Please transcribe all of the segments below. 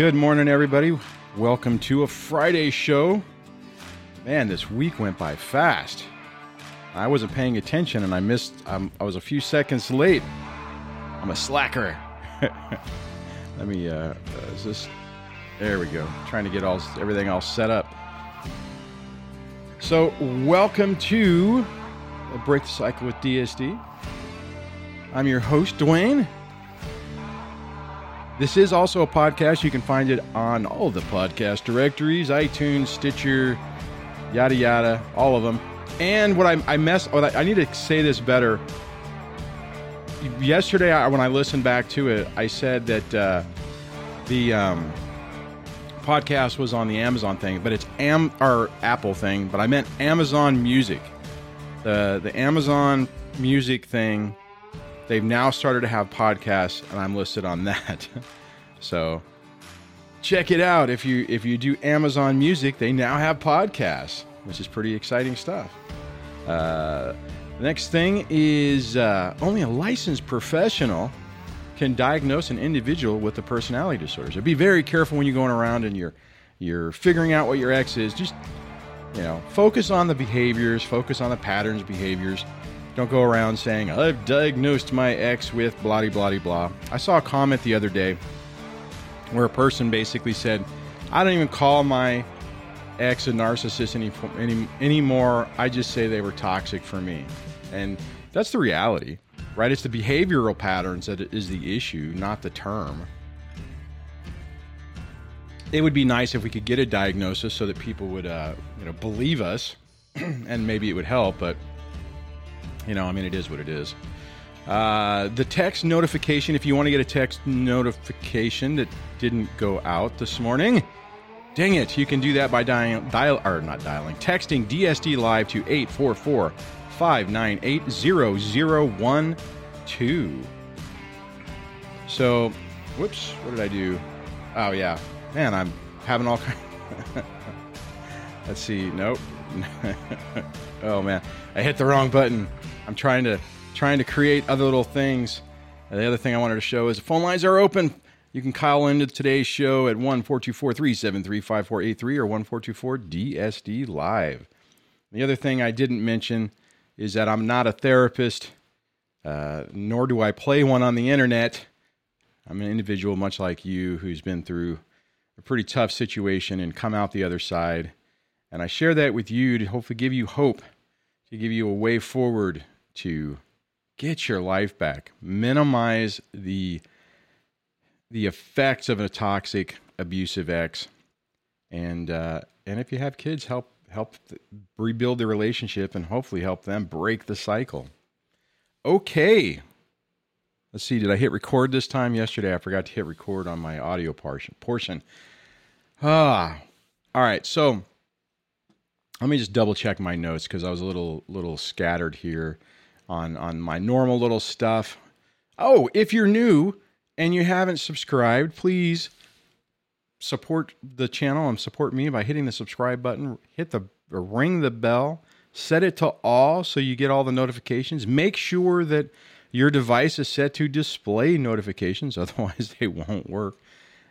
Good morning, everybody. Welcome to a Friday show. Man, this week went by fast. I wasn't paying attention and I missed, um, I was a few seconds late. I'm a slacker. Let me, uh, uh, is this, there we go. Trying to get all everything all set up. So, welcome to Break the Cycle with DSD. I'm your host, Dwayne. This is also a podcast. You can find it on all the podcast directories iTunes, Stitcher, yada, yada, all of them. And what I, I mess, oh, I need to say this better. Yesterday, I, when I listened back to it, I said that uh, the um, podcast was on the Amazon thing, but it's Am or Apple thing, but I meant Amazon Music. The the Amazon Music thing they've now started to have podcasts and i'm listed on that so check it out. If you if you do amazon music they now have podcasts which is pretty exciting stuff. Uh, the next thing is uh, only a licensed professional can diagnose an individual with a personality disorder. So be very careful when you're going around and you're you're figuring out what your ex is. Just you know focus on the behaviors focus on the patterns behaviors. Don't go around saying, I've diagnosed my ex with blah, blah, blah. I saw a comment the other day where a person basically said, I don't even call my ex a narcissist any, any, anymore. I just say they were toxic for me. And that's the reality, right? It's the behavioral patterns that is the issue, not the term. It would be nice if we could get a diagnosis so that people would, uh, you know, believe us, and maybe it would help. But you know, I mean, it is what it is. Uh, the text notification, if you want to get a text notification that didn't go out this morning, dang it, you can do that by dial, dial or not dialing, texting DSD Live to 844 598 0012. So, whoops, what did I do? Oh, yeah. Man, I'm having all kinds. Let's see. Nope. oh, man. I hit the wrong button. I'm trying to trying to create other little things. And the other thing I wanted to show is the phone lines are open. You can call into today's show at 1 373 5483 or 1 DSD Live. The other thing I didn't mention is that I'm not a therapist, uh, nor do I play one on the internet. I'm an individual, much like you, who's been through a pretty tough situation and come out the other side. And I share that with you to hopefully give you hope, to give you a way forward to get your life back, minimize the the effects of a toxic, abusive ex, and uh, and if you have kids, help help rebuild the relationship and hopefully help them break the cycle. Okay. Let's see, did I hit record this time? Yesterday I forgot to hit record on my audio portion. portion. Ah. All right. So let me just double check my notes because I was a little little scattered here on on my normal little stuff. Oh, if you're new and you haven't subscribed, please support the channel and support me by hitting the subscribe button, hit the ring the bell, set it to all so you get all the notifications. Make sure that your device is set to display notifications, otherwise they won't work.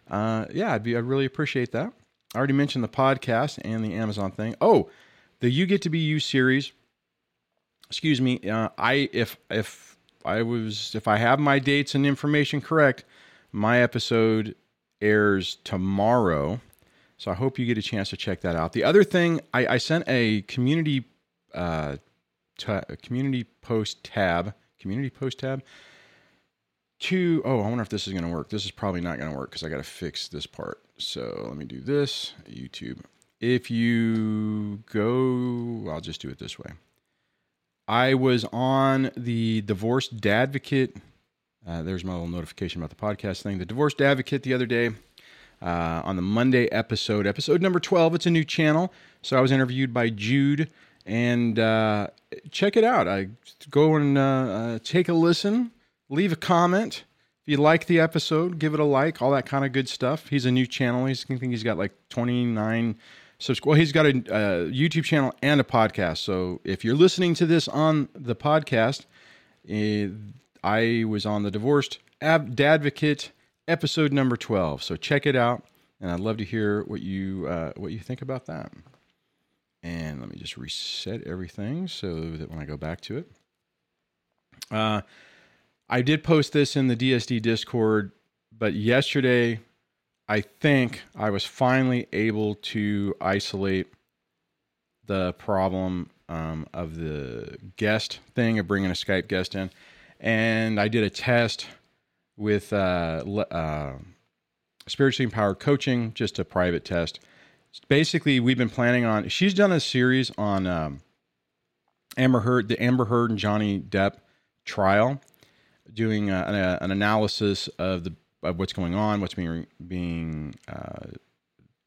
Uh, yeah, I'd, be, I'd really appreciate that. I already mentioned the podcast and the Amazon thing. Oh, the You Get to Be You series excuse me, uh, I if if I was if I have my dates and information correct, my episode airs tomorrow. So I hope you get a chance to check that out. The other thing, I, I sent a community uh, t- a community post tab, community post tab to. Oh, I wonder if this is going to work. This is probably not going to work because I got to fix this part. So let me do this. YouTube. If you go, I'll just do it this way. I was on the Divorced Advocate. Uh, there's my little notification about the podcast thing. The Divorced Advocate the other day uh, on the Monday episode, episode number 12. It's a new channel. So I was interviewed by Jude. And uh, check it out. I go and uh, uh, take a listen, leave a comment. If you like the episode, give it a like, all that kind of good stuff. He's a new channel. He's, I think he's got like 29 so well, he's got a, a, YouTube channel and a podcast. So if you're listening to this on the podcast, uh, I was on the Divorced Ab- Dadvocate episode number 12. So check it out. and I'd love to hear what you uh, what you think about that. And let me just reset everything so that when I go back to it, uh, I did post this in the DSD Discord, but yesterday I think I was finally able to isolate the problem um, of the guest thing of bringing a Skype guest in, and I did a test with uh, uh, spiritually empowered coaching, just a private test. Basically, we've been planning on. She's done a series on um, Amber Heard, the Amber Heard and Johnny Depp trial, doing uh, an, uh, an, analysis of the of what's going on, what's being being uh,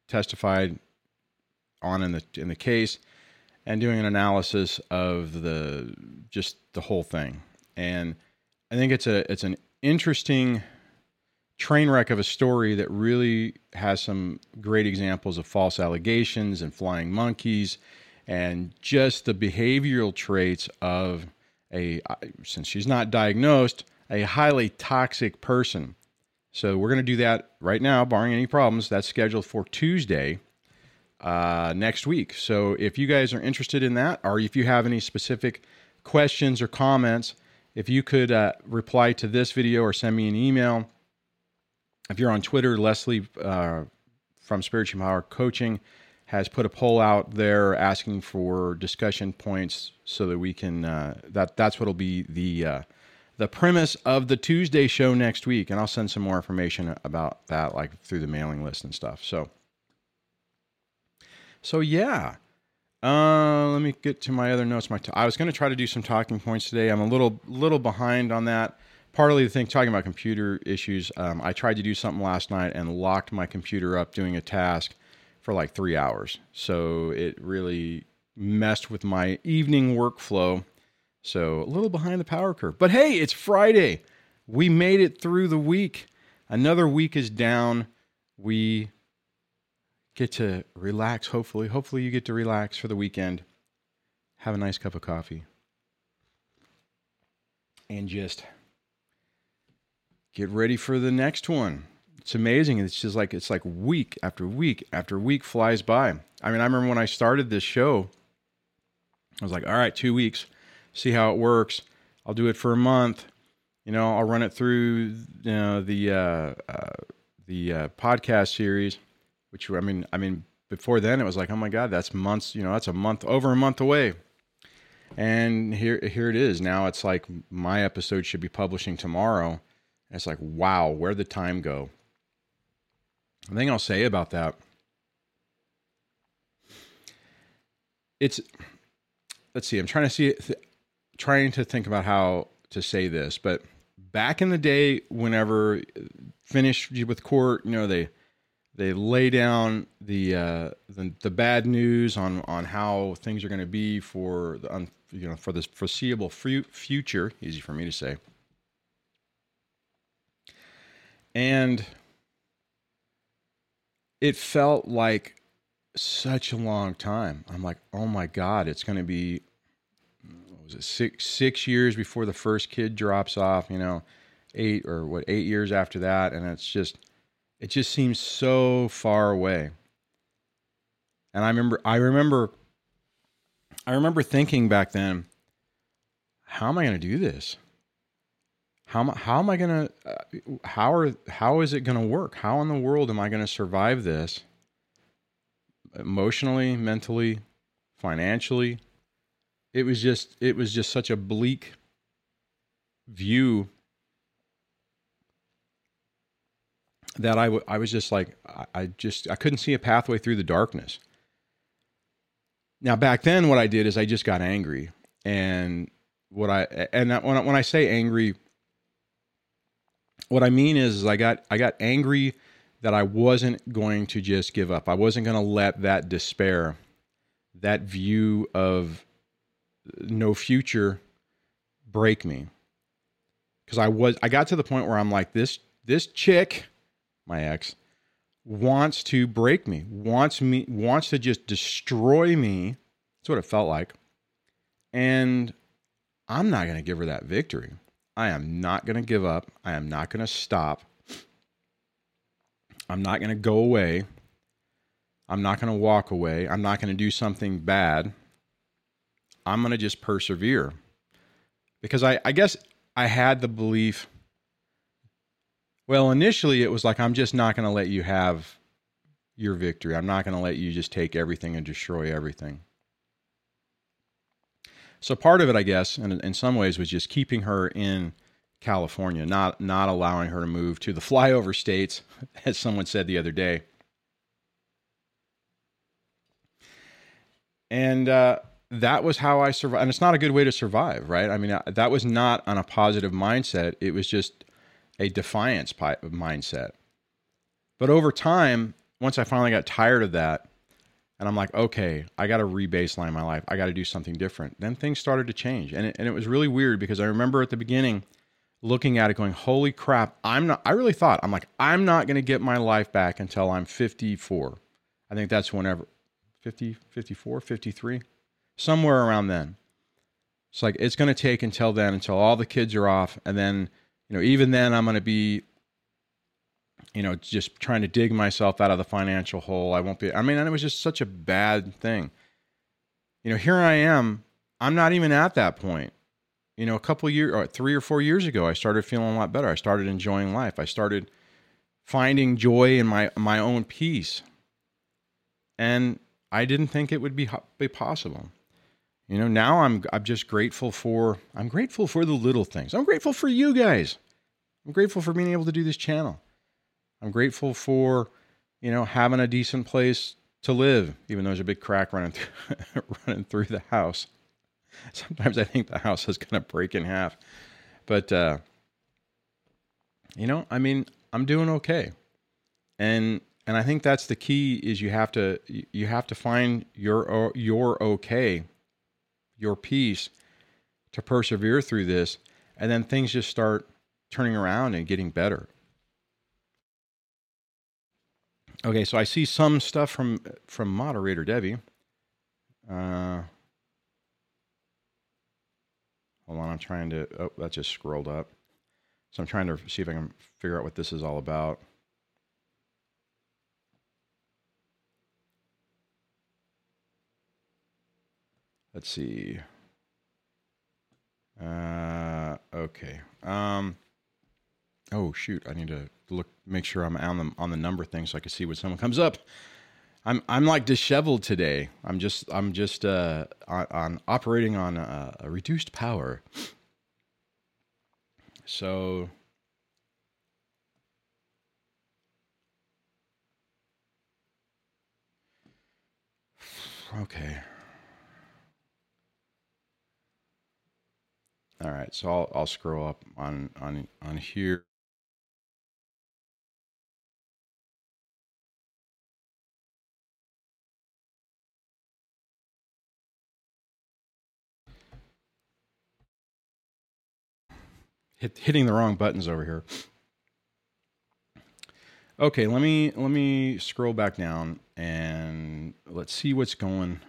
testified on in the in the case, and doing an analysis of the just the whole thing. And I think it's a it's an interesting train wreck of a story that really has some great examples of false allegations and flying monkeys and just the behavioral traits of a since she's not diagnosed a highly toxic person so we're going to do that right now barring any problems that's scheduled for tuesday uh, next week. So if you guys are interested in that, or if you have any specific questions or comments, if you could uh, reply to this video or send me an email. If you're on Twitter, Leslie uh, from Spiritual Power Coaching has put a poll out there asking for discussion points so that we can uh, that that's what'll be the uh, the premise of the Tuesday show next week, and I'll send some more information about that, like through the mailing list and stuff. So. So yeah. Uh, let me get to my other notes. My t- I was going to try to do some talking points today. I'm a little little behind on that. Partly the thing talking about computer issues. Um, I tried to do something last night and locked my computer up doing a task for like three hours. So it really messed with my evening workflow. So a little behind the power curve. But hey, it's Friday. We made it through the week. Another week is down. We get to relax, hopefully. Hopefully, you get to relax for the weekend. Have a nice cup of coffee. And just get ready for the next one. It's amazing. It's just like it's like week after week after week flies by. I mean, I remember when I started this show, I was like, all right, two weeks, see how it works. I'll do it for a month. You know, I'll run it through you know the uh, uh, the uh, podcast series which I mean, I mean, before then it was like, oh my God, that's months, you know, that's a month, over a month away. And here, here it is. Now it's like my episode should be publishing tomorrow. And it's like, wow, where'd the time go? The thing I'll say about that, it's, let's see, I'm trying to see, trying to think about how to say this, but back in the day, whenever finished with court, you know, they, they lay down the, uh, the, the bad news on on how things are going to be for the you know for this foreseeable future. Easy for me to say. And it felt like such a long time. I'm like, oh my god, it's going to be six six years before the first kid drops off. You know, eight or what eight years after that, and it's just it just seems so far away. And I remember, I remember, I remember thinking back then, how am I going to do this? How am, how am I going to, uh, how are, how is it going to work? How in the world am I going to survive this? Emotionally, mentally, financially. It was just, it was just such a bleak view that I, w- I was just like I, I just I couldn't see a pathway through the darkness. Now back then, what I did is I just got angry, and what I and when I, when I say angry, what I mean is, is I got I got angry that I wasn't going to just give up. I wasn't going to let that despair, that view of no future, break me. Because I was I got to the point where I'm like this this chick my ex, wants to break me, wants me, wants to just destroy me. That's what it felt like. And I'm not going to give her that victory. I am not going to give up. I am not going to stop. I'm not going to go away. I'm not going to walk away. I'm not going to do something bad. I'm going to just persevere. Because I, I guess I had the belief, well, initially it was like, I'm just not going to let you have your victory. I'm not going to let you just take everything and destroy everything. So part of it, I guess, and in some ways, was just keeping her in California, not not allowing her to move to the flyover states, as someone said the other day. And uh, that was how I survived. And it's not a good way to survive, right? I mean, uh, that was not on a positive mindset. It was just a defiance mindset. But over time, once I finally got tired of that, and I'm like, okay, I got to rebaseline my life. I got to do something different. Then things started to change. And it, and it was really weird because I remember at the beginning looking at it going, holy crap, I'm not, I really thought, I'm like, I'm not going to get my life back until I'm 54. I think that's whenever, 50, 54, 53, somewhere around then. It's like, it's going to take until then, until all the kids are off. And then, you know, even then I'm going to be you know, just trying to dig myself out of the financial hole. I won't be, I mean, and it was just such a bad thing. You know, here I am. I'm not even at that point. You know, a couple years, or three or four years ago, I started feeling a lot better. I started enjoying life. I started finding joy in my my own peace, and I didn't think it would be be possible. You know, now I'm I'm just grateful for I'm grateful for the little things. I'm grateful for you guys. I'm grateful for being able to do this channel. I'm grateful for, you know, having a decent place to live, even though there's a big crack running through, running through the house. Sometimes I think the house is going to break in half, but uh, you know, I mean, I'm doing okay, and and I think that's the key is you have to you have to find your your okay, your peace, to persevere through this, and then things just start turning around and getting better. Okay, so I see some stuff from from moderator Debbie. Uh, hold on, I'm trying to. Oh, that just scrolled up. So I'm trying to see if I can figure out what this is all about. Let's see. Uh, okay. Um, oh shoot, I need to look, make sure I'm on the on the number thing so I can see when someone comes up. I'm I'm like disheveled today. I'm just I'm just uh, on, on operating on a, a reduced power. So okay. All right, so I'll I'll scroll up on on on here. hit, hitting the wrong buttons over here. Okay, let me let me scroll back down and let's see what's going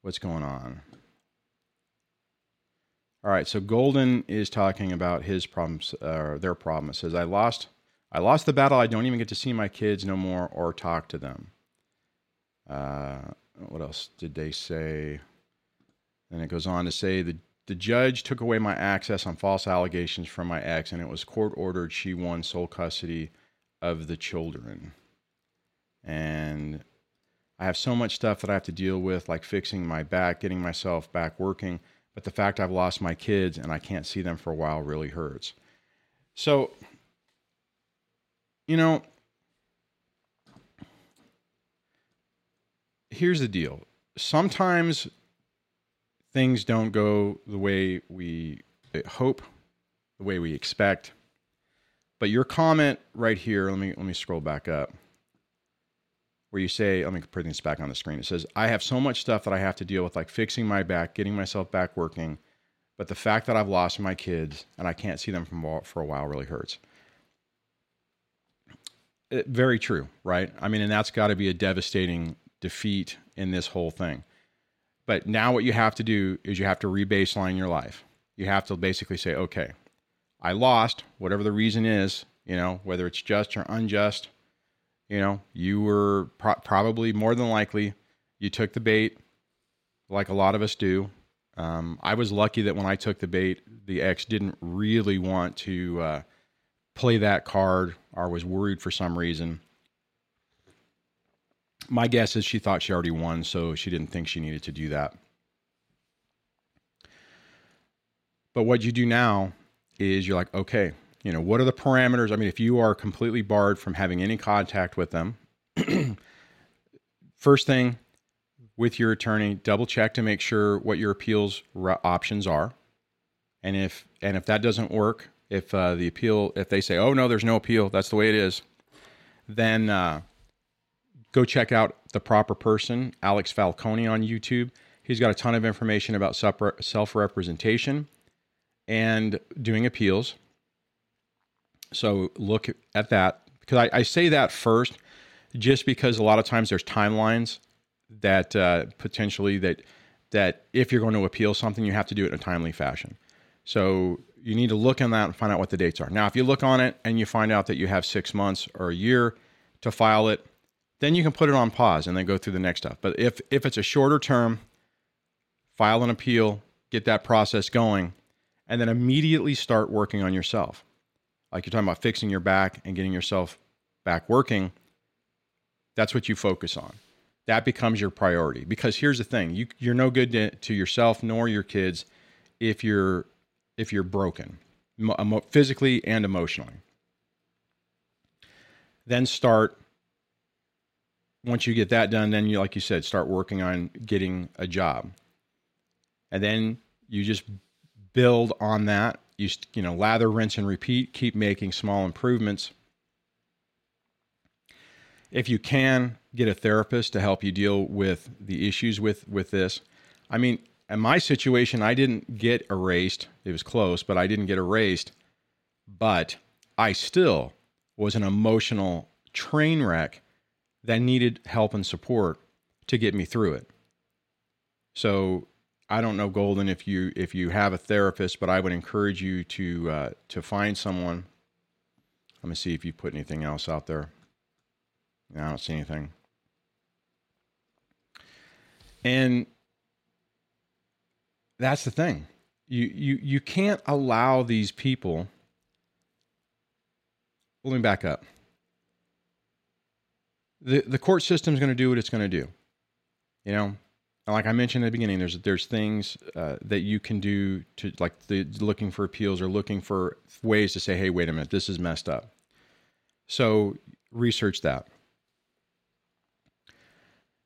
what's going on. All right, so Golden is talking about his problems or uh, their problem. It says I lost I lost the battle. I don't even get to see my kids no more or talk to them. Uh, what else did they say? And it goes on to say the the judge took away my access on false allegations from my ex, and it was court ordered she won sole custody of the children. And I have so much stuff that I have to deal with, like fixing my back, getting myself back working. But the fact I've lost my kids and I can't see them for a while really hurts. So, you know, here's the deal. Sometimes things don't go the way we uh, hope, the way we expect. But your comment right here, let me let me scroll back up. Where you say, let me put this back on the screen. It says, I have so much stuff that I have to deal with, like fixing my back, getting myself back working. But the fact that I've lost my kids and I can't see them from for a while really hurts. It, very true, right? I mean, and that's got to be a devastating defeat in this whole thing. But now what you have to do is you have to rebaseline your life. You have to basically say, okay, I lost, whatever the reason is, you know, whether it's just or unjust, You know, you were pro- probably more than likely you took the bait, like a lot of us do. Um, I was lucky that when I took the bait, the ex didn't really want to uh, play that card or was worried for some reason. My guess is she thought she already won, so she didn't think she needed to do that. But what you do now is you're like, okay, you know, what are the parameters? I mean, if you are completely barred from having any contact with them, first thing with your attorney, double check to make sure what your appeals options are. And if and if that doesn't work, if uh, the appeal, if they say, oh no, there's no appeal, that's the way it is, then uh, go check out the proper person, Alex Falcone on YouTube. He's got a ton of information about self representation and doing appeals. So look at that because I, I, say that first, just because a lot of times there's timelines that uh, potentially that that if you're going to appeal something, you have to do it in a timely fashion. So you need to look on that and find out what the dates are. Now, if you look on it and you find out that you have six months or a year to file it, then you can put it on pause and then go through the next stuff. But if if it's a shorter term, file an appeal, get that process going, and then immediately start working on yourself. Like you're talking about fixing your back and getting yourself back working. That's what you focus on. That becomes your priority. Because here's the thing: you you're no good to, to yourself nor your kids if you're if you're broken, physically and emotionally. Then start once you get that done, then you, like you said, start working on getting a job. And then you just build on that. You, you know, lather, rinse, and repeat. Keep making small improvements. If you can, get a therapist to help you deal with the issues with with this. I mean, in my situation, I didn't get erased. It was close, but I didn't get erased. But I still was an emotional train wreck that needed help and support to get me through it. So I don't know, Golden, if you if you have a therapist, but I would encourage you to uh, to find someone. Let me see if you put anything else out there. No, I don't see anything. And that's the thing. You you you can't allow these people. Let me back up the the court system is going to do what it's going to do. You know, like I mentioned at the beginning, there's there's things uh, that you can do to like the looking for appeals or looking for ways to say, hey, wait a minute, this is messed up. So research that.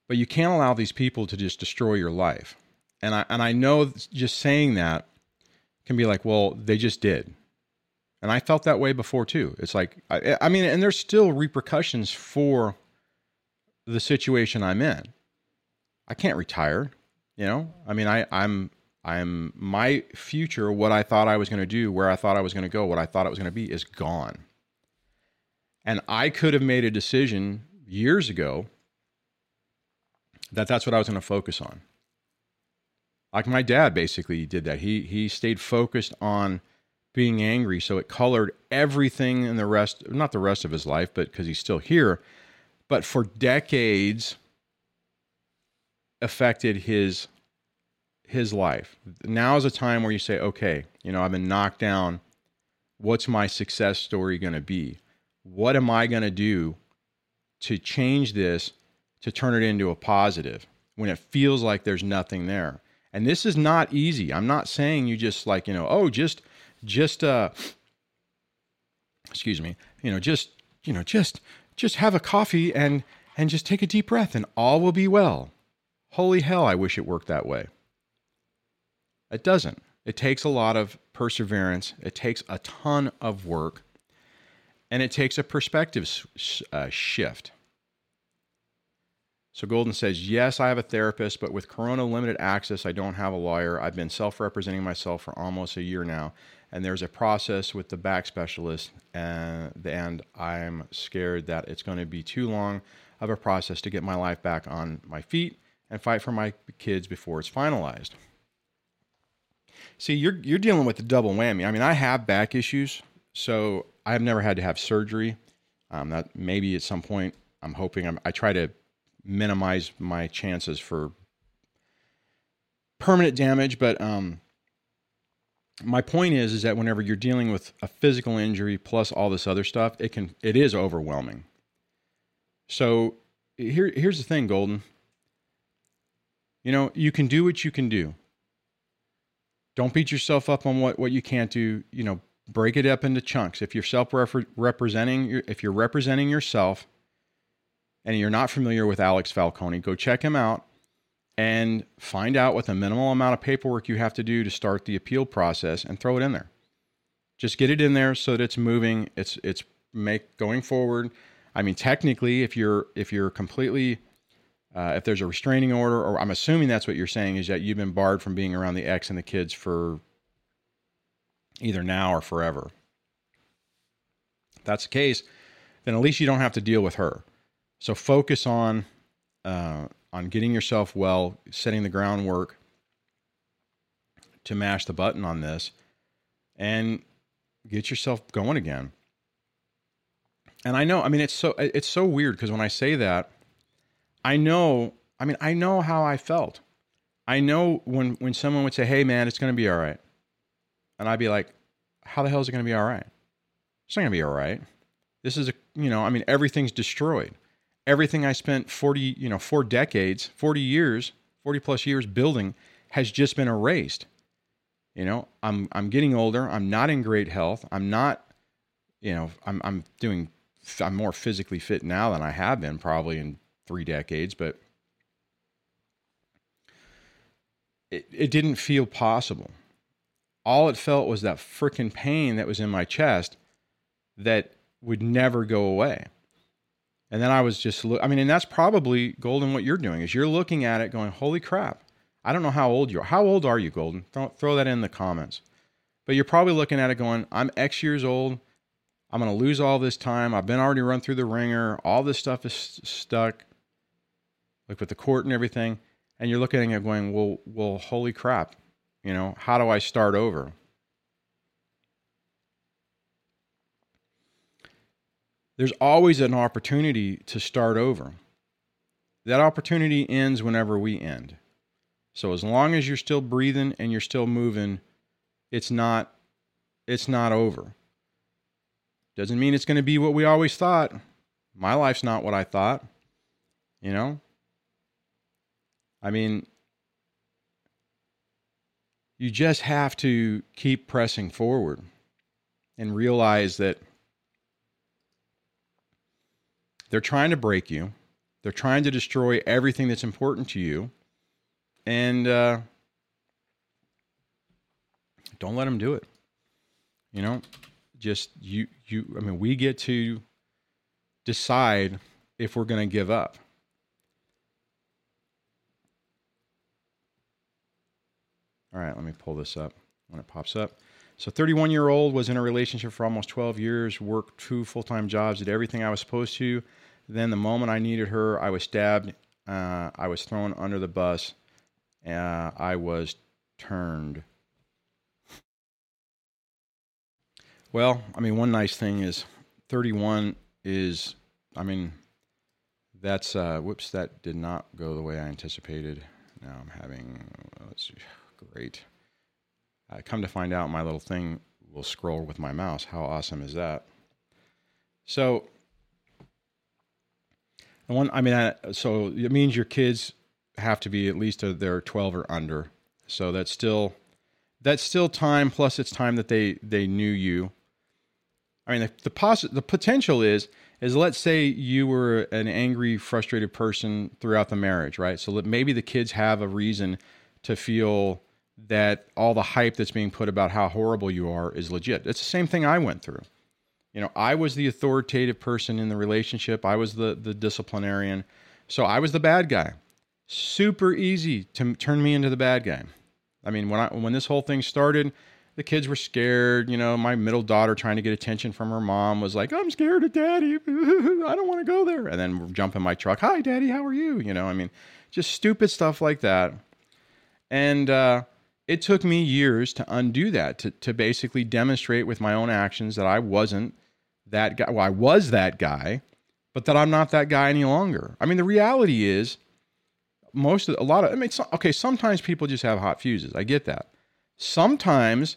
But you can't allow these people to just destroy your life. And I and I know just saying that can be like, well, they just did. And I felt that way before too. It's like I, I mean, and there's still repercussions for the situation I'm in. I can't retire. You know, I mean, I, I'm I'm my future, what I thought I was going to do, where I thought I was going to go, what I thought it was going to be is gone. And I could have made a decision years ago that that's what I was going to focus on. Like my dad basically did that. He he stayed focused on being angry, so it colored everything in the rest, not the rest of his life, but because he's still here, but for decades affected his his life. Now is a time where you say, okay, you know, I've been knocked down. What's my success story going to be? What am I going to do to change this to turn it into a positive when it feels like there's nothing there? And this is not easy. I'm not saying you just like, you know, oh, just just uh excuse me, you know, just, you know, just just have a coffee and and just take a deep breath and all will be well. Holy hell, I wish it worked that way. It doesn't. It takes a lot of perseverance, it takes a ton of work, and it takes a perspective uh, shift. So Golden says, Yes, I have a therapist, but with Corona limited access, I don't have a lawyer. I've been self representing myself for almost a year now and there's a process with the back specialist and, and i'm scared that it's going to be too long of a process to get my life back on my feet and fight for my kids before it's finalized see you're, you're dealing with the double whammy i mean i have back issues so i've never had to have surgery um, that maybe at some point I'm hoping I'm, I try to minimize my chances for permanent damage, but um, my point is is that whenever you're dealing with a physical injury plus all this other stuff, it can it is overwhelming. So here here's the thing, Golden. You know, you can do what you can do. Don't beat yourself up on what what you can't do. You know, break it up into chunks. If you're self representing, if you're representing yourself, and you're not familiar with Alex Falcone, go check him out and find out what the minimal amount of paperwork you have to do to start the appeal process and throw it in there. Just get it in there so that it's moving. It's it's make going forward. I mean, technically, if you're if you're completely uh, if there's a restraining order, or I'm assuming that's what you're saying is that you've been barred from being around the ex and the kids for either now or forever. If that's the case, then at least you don't have to deal with her. So focus on uh, on getting yourself well, setting the groundwork to mash the button on this, and get yourself going again. And I know, I mean, it's so it's so weird because when I say that, I know, I mean, I know how I felt. I know when when someone would say, "Hey, man, it's going to be all right," and I'd be like, "How the hell is it going to be all right? It's not going to be all right. This is a, you know, I mean, everything's destroyed everything I spent 40, you know, four decades, 40 years, 40 plus years building has just been erased. You know, I'm I'm getting older. I'm not in great health. I'm not, you know, I'm I'm doing I'm more physically fit now than I have been probably in three decades, but it, it didn't feel possible. All it felt was that freaking pain that was in my chest that would never go away. And then I was just, I mean, and that's probably Golden. What you're doing is you're looking at it, going, "Holy crap! I don't know how old you are. How old are you, Golden? Throw that in the comments." But you're probably looking at it, going, "I'm X years old. I'm going to lose all this time. I've been already run through the ringer. All this stuff is stuck, like with the court and everything." And you're looking at going, "Well, well, holy crap! You know, how do I start over?" there's always an opportunity to start over. That opportunity ends whenever we end. So as long as you're still breathing and you're still moving, it's not it's not over. Doesn't mean it's going to be what we always thought. My life's not what I thought. You know? I mean, you just have to keep pressing forward and realize that they're trying to break you. They're trying to destroy everything that's important to you. And uh, don't let them do it. You know, just you, you, I mean, we get to decide if we're going to give up. All right, let me pull this up when it pops up. So 31 year old was in a relationship for almost 12 years, worked two full time jobs, did everything I was supposed to. Then the moment I needed her, I was stabbed. Uh, I was thrown under the bus. Uh, I was turned. Well, I mean, one nice thing is 31 is, I mean, that's, uh, whoops, that did not go the way I anticipated. Now I'm having, let's see, great. I come to find out my little thing will scroll with my mouse. How awesome is that? So and one, I mean, I, so it means your kids have to be at least a, they're 12 or under. So that's still that's still time plus it's time that they they knew you. I mean, the the, poss- the potential is is let's say you were an angry, frustrated person throughout the marriage, right? So maybe the kids have a reason to feel that all the hype that's being put about how horrible you are is legit. It's the same thing I went through you know, I was the authoritative person in the relationship. I was the the disciplinarian. So I was the bad guy. Super easy to turn me into the bad guy. I mean, when I when this whole thing started, the kids were scared. You know, my middle daughter trying to get attention from her mom was like, "I'm scared of daddy. I don't want to go there." And then jump in my truck. Hi, daddy. How are you? You know, I mean, just stupid stuff like that. And uh, it took me years to undo that, to, to basically demonstrate with my own actions that I wasn't that guy. Well, I was that guy, but that I'm not that guy any longer. I mean, the reality is, most of a lot of I mean, okay, sometimes people just have hot fuses. I get that. Sometimes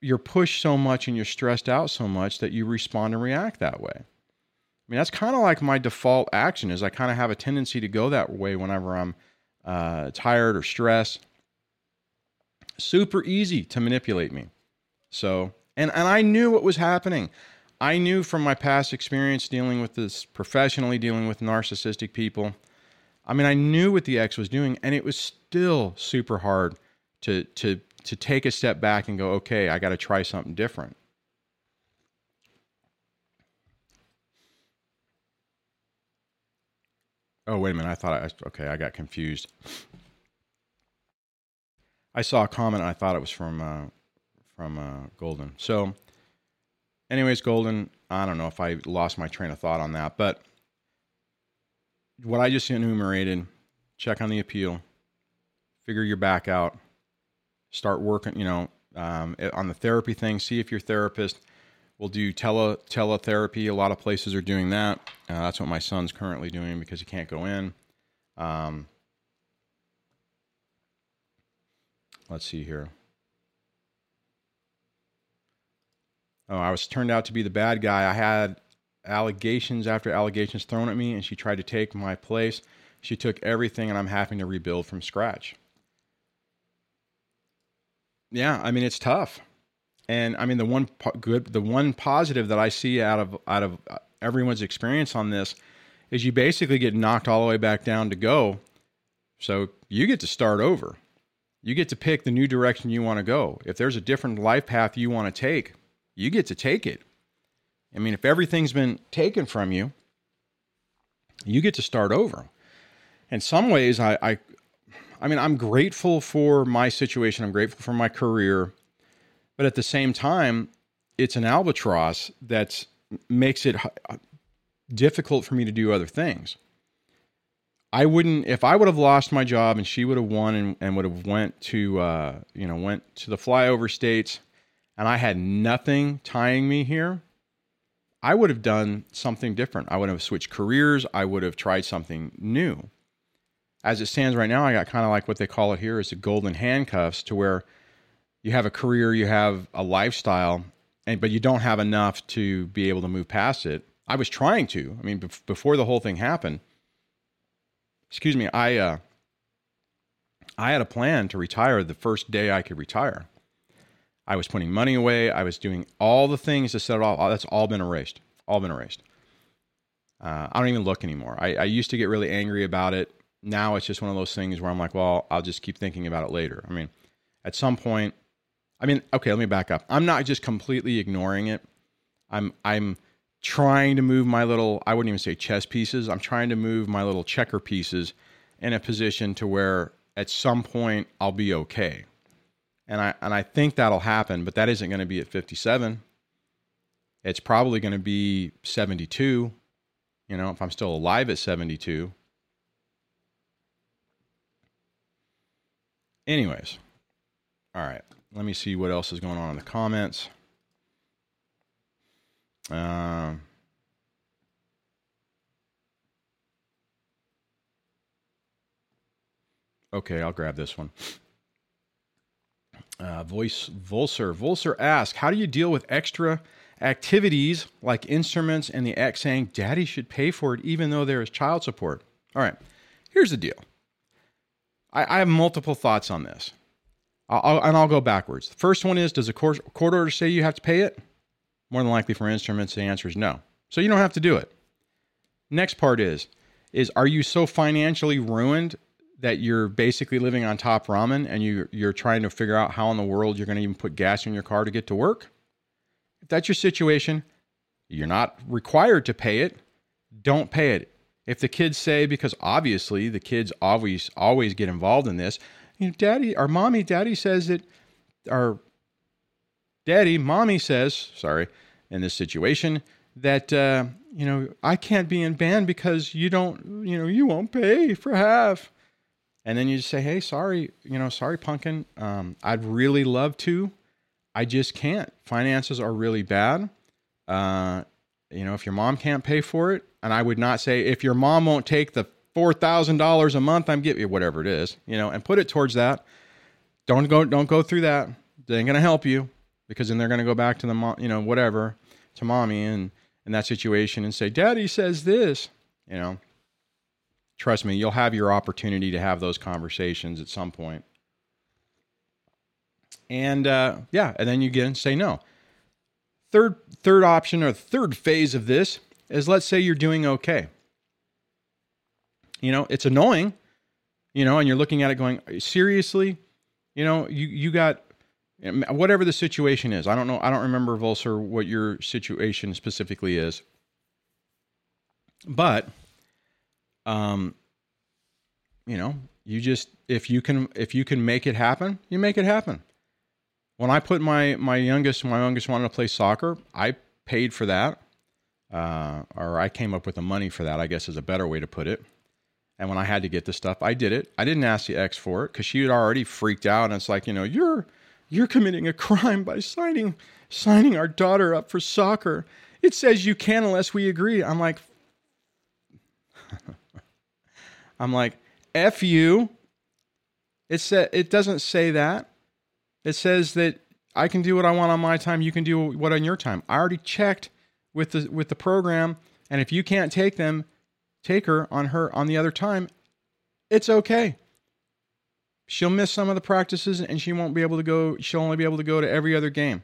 you're pushed so much and you're stressed out so much that you respond and react that way. I mean, that's kind of like my default action is I kind of have a tendency to go that way whenever I'm uh, tired or stressed. Super easy to manipulate me. So, and and I knew what was happening. I knew from my past experience dealing with this professionally, dealing with narcissistic people. I mean, I knew what the ex was doing, and it was still super hard to to to take a step back and go, okay, I got to try something different. Oh, wait a minute. I thought I, okay, I got confused. I saw a comment and I thought it was from, uh, from, uh, Golden. So anyways, Golden, I don't know if I lost my train of thought on that, but what I just enumerated, check on the appeal, figure your back out, start working, you know, um, on the therapy thing, see if your therapist will do tele teletherapy. A lot of places are doing that. Uh, that's what my son's currently doing because he can't go in. Um, let's see here. Oh, I was turned out to be the bad guy. I had allegations after allegations thrown at me, and she tried to take my place. She took everything, and I'm having to rebuild from scratch. Yeah, I mean it's tough, and I mean the one po- good, the one positive that I see out of out of uh, everyone's experience on this is you basically get knocked all the way back down to go. So you get to start over. You get to pick the new direction you want to go. If there's a different life path you want to take, you get to take it. I mean, if everything's been taken from you, you get to start over. In some ways, I, I, I mean, I'm grateful for my situation. I'm grateful for my career, but at the same time, it's an albatross that makes it difficult for me to do other things. I wouldn't if I would have lost my job and she would have won and, and would have went to uh, you know went to the flyover states and I had nothing tying me here, I would have done something different. I would have switched careers. I would have tried something new. As it stands right now, I got kind of like what they call it here is the golden handcuffs to where you have a career, you have a lifestyle, and but you don't have enough to be able to move past it. I was trying to. I mean, before the whole thing happened, excuse me, I uh, I had a plan to retire the first day I could retire. I was putting money away. I was doing all the things to set it off. That's all been erased. All been erased. Uh, I don't even look anymore. I, I used to get really angry about it. Now it's just one of those things where I'm like, well, I'll just keep thinking about it later. I mean, at some point, I mean, okay, let me back up. I'm not just completely ignoring it. I'm I'm trying to move my little I wouldn't even say chess pieces. I'm trying to move my little checker pieces in a position to where at some point I'll be okay and I and I think that'll happen, but that isn't going to be at 57. It's probably going to be 72. You know, if I'm still alive at 72. Anyways, all right. Let me see what else is going on in the comments. Um. okay, I'll grab this one. Uh, voice Volser. Volser asks, how do you deal with extra activities like instruments and the ex saying daddy should pay for it even though there is child support? All right, here's the deal. I, I have multiple thoughts on this. I'll, and I'll go backwards. The first one is Does a court, court order say you have to pay it? More than likely for instruments, the answer is no. So you don't have to do it. Next part is is are you so financially ruined that you're basically living on top ramen and you you're trying to figure out how in the world you're going to even put gas in your car to get to work. If that's your situation, you're not required to pay it. Don't pay it. If the kids say because obviously the kids always always get involved in this, you know, daddy or mommy, daddy says that or daddy, mommy says, sorry, in this situation that uh, you know, I can't be in band because you don't, you know, you won't pay for half and then you just say, "Hey, sorry, you know, sorry, Pumpkin. Um, I'd really love to, I just can't. Finances are really bad. Uh, you know, if your mom can't pay for it, and I would not say if your mom won't take the four thousand dollars a month I'm giving you, whatever it is, you know, and put it towards that. Don't go, don't go through that. They ain't gonna help you because then they're gonna go back to the mom, you know, whatever, to mommy and in that situation and say, "Daddy says this," you know. Trust me, you'll have your opportunity to have those conversations at some point. And uh, yeah, and then you get and say no. Third, third option or third phase of this is let's say you're doing okay. You know, it's annoying, you know, and you're looking at it going, seriously, you know, you you got whatever the situation is. I don't know. I don't remember Volser what your situation specifically is, but um, you know, you just if you can if you can make it happen, you make it happen. When I put my my youngest my youngest wanted to play soccer, I paid for that, uh, or I came up with the money for that. I guess is a better way to put it. And when I had to get the stuff, I did it. I didn't ask the ex for it because she had already freaked out. And it's like, you know, you're you're committing a crime by signing signing our daughter up for soccer. It says you can unless we agree. I'm like, I'm like, F you. It said it doesn't say that. It says that I can do what I want on my time, you can do what on your time. I already checked with the with the program, and if you can't take them, take her on her on the other time. It's okay. She'll miss some of the practices and she won't be able to go she'll only be able to go to every other game.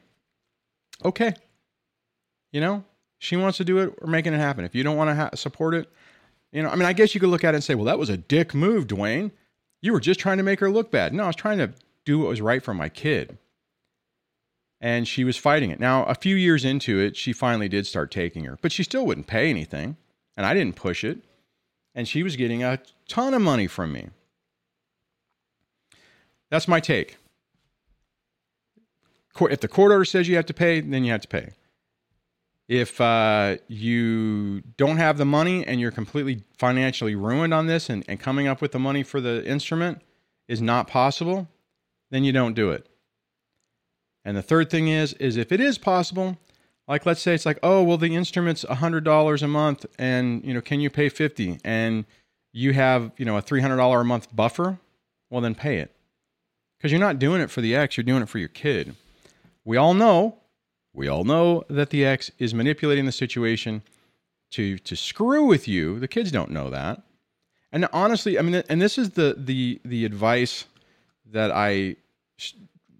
Okay. You know, she wants to do it, we're making it happen. If you don't want to ha- support it, you know, I mean, I guess you could look at it and say, well, that was a dick move, Dwayne. You were just trying to make her look bad. No, I was trying to do what was right for my kid. And she was fighting it. Now, a few years into it, she finally did start taking her, but she still wouldn't pay anything. And I didn't push it. And she was getting a ton of money from me. That's my take. If the court order says you have to pay, then you have to pay. If uh, you don't have the money and you're completely financially ruined on this and, and coming up with the money for the instrument is not possible, then you don't do it. And the third thing is, is if it is possible, like let's say it's like, oh, well, the instrument's hundred dollars a month, and you know, can you pay fifty? And you have you know a three hundred dollar a month buffer. Well, then pay it, because you're not doing it for the ex, you're doing it for your kid. We all know we all know that the ex is manipulating the situation to to screw with you. The kids don't know that. And honestly, I mean, and this is the the the advice that I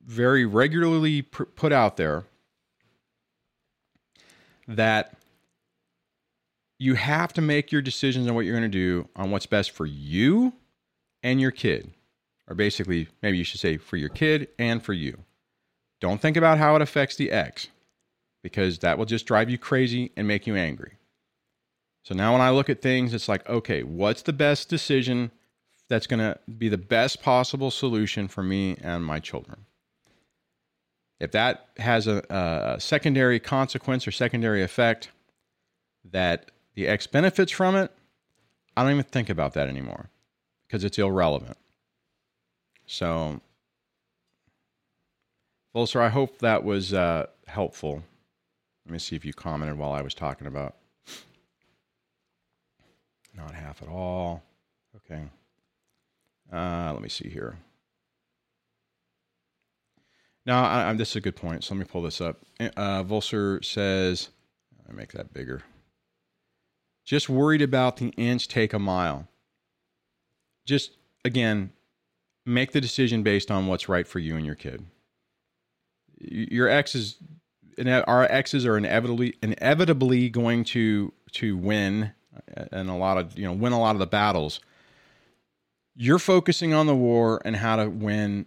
very regularly put out there that you have to make your decisions on what you're going to do on what's best for you and your kid. Or basically, maybe you should say for your kid and for you. Don't think about how it affects the ex because that will just drive you crazy and make you angry. So now when I look at things, it's like, okay, what's the best decision that's going to be the best possible solution for me and my children? If that has a, a secondary consequence or secondary effect that the ex benefits from it, I don't even think about that anymore because it's irrelevant. So, Volser, I hope that was uh, helpful. Let me see if you commented while I was talking about. Not half at all. Okay. Uh, let me see here. Now, I, I, this is a good point. So let me pull this up. Uh, Volser says, I make that bigger. Just worried about the inch take a mile. Just again, make the decision based on what's right for you and your kid. Your ex is our exes are inevitably inevitably going to to win uh, and a lot of you know win a lot of the battles. You're focusing on the war and how to win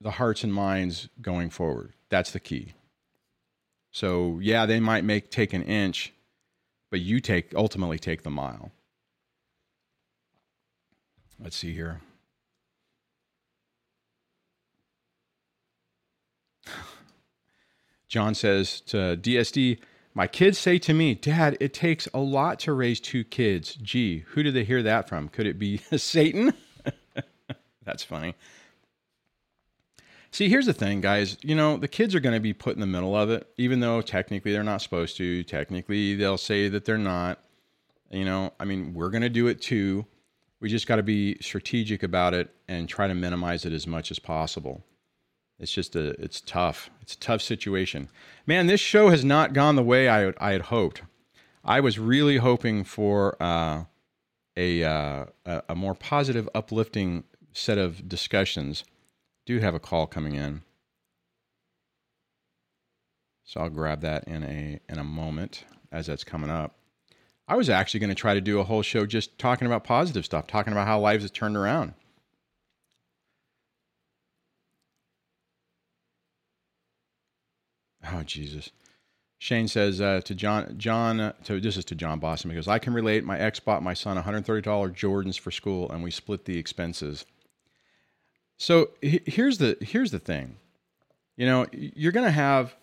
the hearts and minds going forward. That's the key. So yeah, they might make take an inch, but you take ultimately take the mile. Let's see here. John says to DSD, My kids say to me, Dad, it takes a lot to raise two kids. Gee, who did they hear that from? Could it be Satan? That's funny. See, here's the thing, guys. You know, the kids are going to be put in the middle of it, even though technically they're not supposed to. Technically, they'll say that they're not. You know, I mean, we're going to do it too. We just got to be strategic about it and try to minimize it as much as possible. It's just a, it's tough. It's a tough situation. Man, this show has not gone the way I, I had hoped. I was really hoping for uh, a, uh, a more positive, uplifting set of discussions do have a call coming in. So I'll grab that in a in a moment as that's coming up. I was actually going to try to do a whole show just talking about positive stuff, talking about how lives have turned around. Oh Jesus. Shane says uh, to John, John, uh, to, this is to John Boston because I can relate. My ex bought my son $130 Jordans for school, and we split the expenses. So here's the here's the thing. You know, you're going to have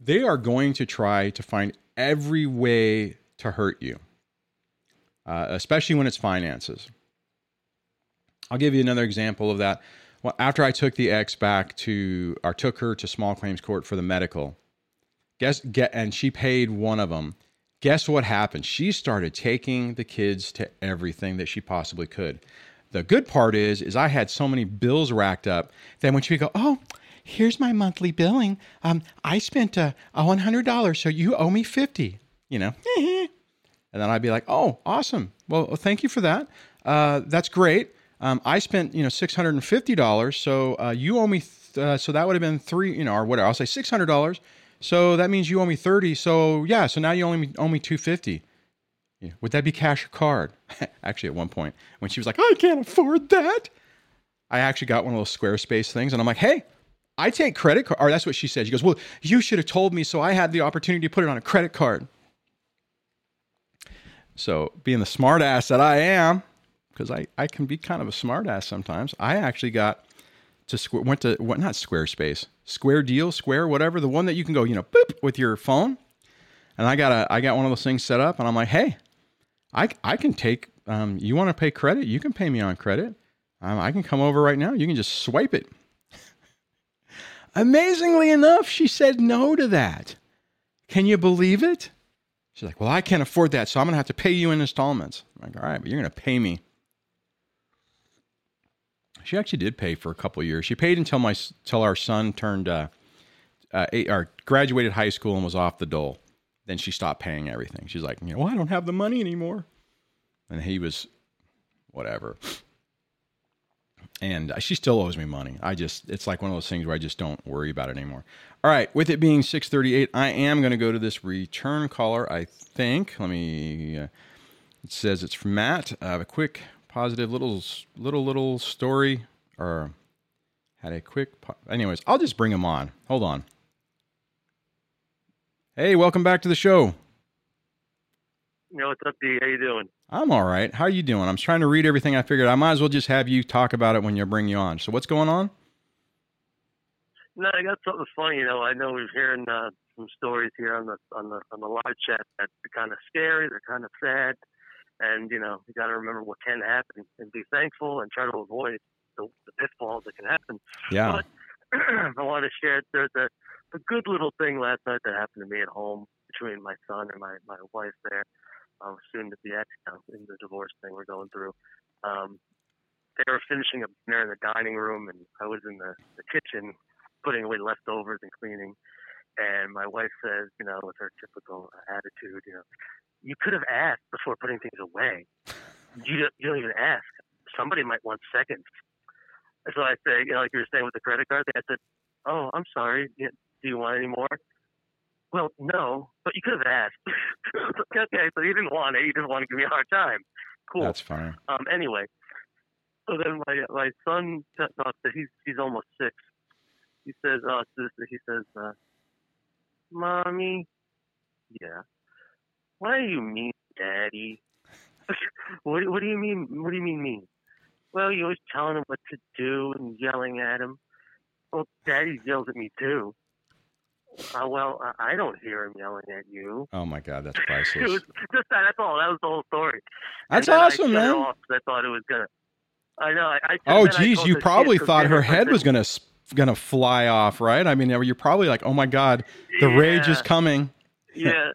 they are going to try to find every way to hurt you. Uh, especially when it's finances. I'll give you another example of that. Well, after I took the ex back to or took her to small claims court for the medical, guess get and she paid one of them. Guess what happened? She started taking the kids to everything that she possibly could. The good part is, is I had so many bills racked up that when she would go, oh, here's my monthly billing. Um, I spent uh, one hundred dollars, so you owe me fifty. You know, and then I'd be like, oh, awesome. Well, thank you for that. Uh, that's great. Um, I spent you know six hundred and fifty dollars, so uh, you owe me. Th- uh, so that would have been three, you know, or whatever. I'll say six hundred dollars. So that means you owe me thirty. So yeah, so now you only owe me two fifty. Yeah. Would that be cash or card? actually, at one point, when she was like, I can't afford that, I actually got one of those Squarespace things. And I'm like, hey, I take credit card. Or that's what she said. She goes, well, you should have told me so I had the opportunity to put it on a credit card. So, being the smartass that I am, because I, I can be kind of a smartass sometimes, I actually got to square, went to what not Squarespace, Square Deal, Square, whatever, the one that you can go, you know, boop with your phone. And I got a I got one of those things set up, and I'm like, hey, I, I can take, um, you want to pay credit? You can pay me on credit. Um, I can come over right now. You can just swipe it. Amazingly enough, she said no to that. Can you believe it? She's like, Well, I can't afford that, so I'm to have to pay you in installments. I'm like, All right, but you're to pay me. She actually did pay for a couple years. She paid until my until our son turned uh, uh, eight, or graduated high school and was off the dole then she stopped paying everything. She's like, you know, well, I don't have the money anymore. And he was whatever. And she still owes me money. I just, it's like one of those things where I just don't worry about it anymore. All right, with it being 638, I am going to go to this return caller, I think. Let me, uh, it says it's from Matt. I have a quick, positive little, little, little story, or had a quick, po- anyways, I'll just bring him on. Hold on. Hey, welcome back to the show. Know, what's up, D? How you doing? I'm all right. How are you doing? I'm trying to read everything. I figured I might as well just have you talk about it when you bring you on. So, what's going on? No, I got something funny. You know, I know we're hearing uh, some stories here on the on the on the live chat that are kind of scary. They're kind of sad, and you know, you got to remember what can happen and be thankful and try to avoid the, the pitfalls that can happen. Yeah. But I want to share. There's a a good little thing last night that happened to me at home between my son and my my wife there, um, soon to be ex now in the divorce thing we're going through. Um, they were finishing up dinner in the dining room, and I was in the, the kitchen putting away leftovers and cleaning. And my wife says, you know, with her typical attitude, you know, you could have asked before putting things away. You, you don't even ask. Somebody might want seconds. So I say, you know, like you were saying with the credit card, I said, oh, I'm sorry do you want any more? Well, no, but you could have asked. okay, so you didn't want it. You just want to give me a hard time. Cool. That's fine. Um, anyway, so then my my son, tossed that he's he's almost six. He says, "Oh, sister," he says, uh, "Mommy, yeah. Why do you mean, Daddy? what what do you mean? What do you mean mean? Well, you're always telling him what to do and yelling at him. Well, Daddy yells at me too. Uh, well, I don't hear him yelling at you. Oh my God, that's priceless. just that, that's all. That was the whole story. That's awesome, man. I thought it was gonna. I know. I, I oh, geez, you probably thought her head was gonna gonna fly off, right? I mean, you're probably like, oh my god, the yeah. rage is coming. yeah.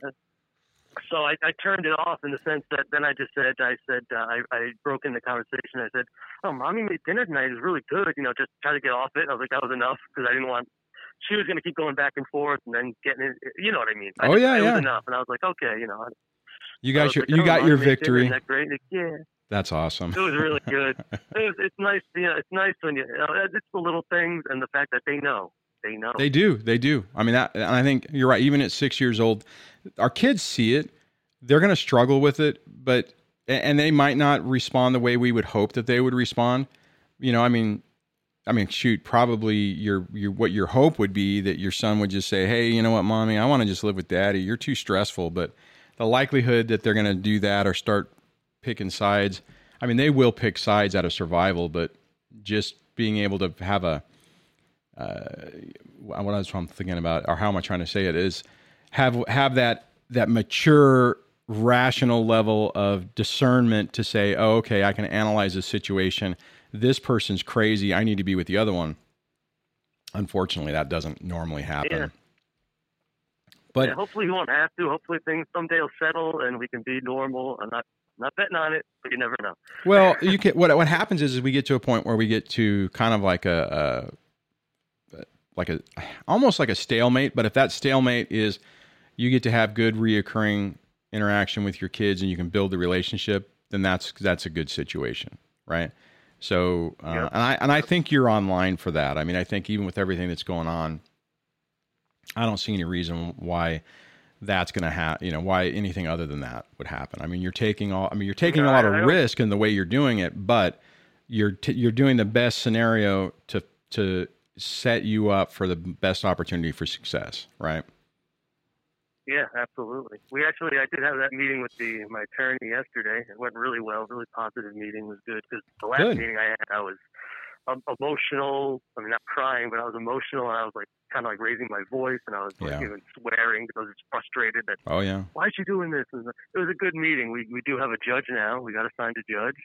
So I, I turned it off in the sense that then I just said, I said, uh, I, I broke in the conversation. I said, oh, mommy made dinner tonight. It was really good. You know, just try to get off it. I was like, that was enough because I didn't want she was going to keep going back and forth and then getting it. You know what I mean? I oh just, yeah, it yeah. was enough, and I was like, okay, you know. You got your like, you got your victory. That great? Like, yeah. That's awesome. It was really good. it was, it's nice, you know. It's nice when you, you know, it's the little things and the fact that they know. They know. They do. They do. I mean, that, and I think you're right. Even at six years old, our kids see it. They're going to struggle with it, but and they might not respond the way we would hope that they would respond. You know, I mean, I mean, shoot, probably your your what your hope would be that your son would just say, "Hey, you know what, mommy, I want to just live with daddy. You're too stressful." But the likelihood that they're going to do that or start picking sides, I mean, they will pick sides out of survival, but just being able to have a uh, what I'm thinking about, or how am I trying to say it is have have that that mature rational level of discernment to say, oh, okay, I can analyze the situation this person's crazy. I need to be with the other one. Unfortunately, that doesn't normally happen. Yeah. But yeah, hopefully, we won't have to. Hopefully, things someday will settle and we can be normal. I'm not not betting on it, but you never know. Well, you can. What what happens is, is we get to a point where we get to kind of like a, a like a almost like a stalemate. But if that stalemate is, you get to have good reoccurring interaction with your kids and you can build the relationship, then that's that's a good situation, right? So, uh, yep. and I and I think you're online for that. I mean, I think even with everything that's going on, I don't see any reason why that's going to happen. You know, why anything other than that would happen. I mean, you're taking all. I mean, you're taking a lot of risk in the way you're doing it, but you're t- you're doing the best scenario to to set you up for the best opportunity for success, right? Yeah, absolutely. We actually, I did have that meeting with the my attorney yesterday. It went really well. Really positive meeting. Was good because the last good. meeting I had, I was um, emotional. I mean, not crying, but I was emotional, and I was like kind of like raising my voice, and I was like yeah. even swearing because I was frustrated that. Oh yeah. Why is she doing this? And it was a good meeting. We we do have a judge now. We got assigned a judge.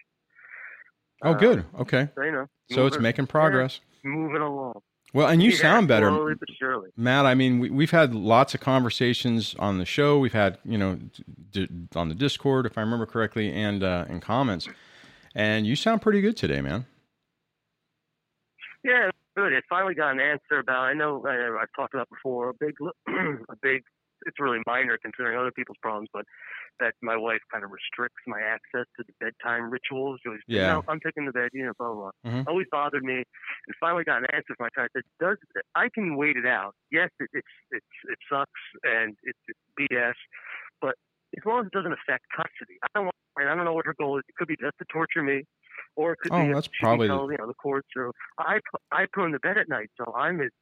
Oh, um, good. Okay. So, you know, so it's making progress. Yeah, moving along. Well, and you yeah, sound better, slowly but surely. Matt. I mean, we, have had lots of conversations on the show. We've had, you know, d- on the Discord, if I remember correctly, and uh, in comments. And you sound pretty good today, man. Yeah, good. I finally got an answer about. I know I, I've talked about before a big, a big. It's really minor considering other people's problems, but that my wife kind of restricts my access to the bedtime rituals. She always, yeah. No, I'm taking the bed, you know, blah, blah, blah. Mm-hmm. Always bothered me. And finally got an answer from my child. I said, does, I can wait it out. Yes, it, it's, it's, it sucks and it's, it's BS, but as long as it doesn't affect custody. I don't want, and I don't know what her goal is. It could be just to torture me, or it could oh, be that's probably tell, you know the courts. Or I I put him to bed at night, so I'm his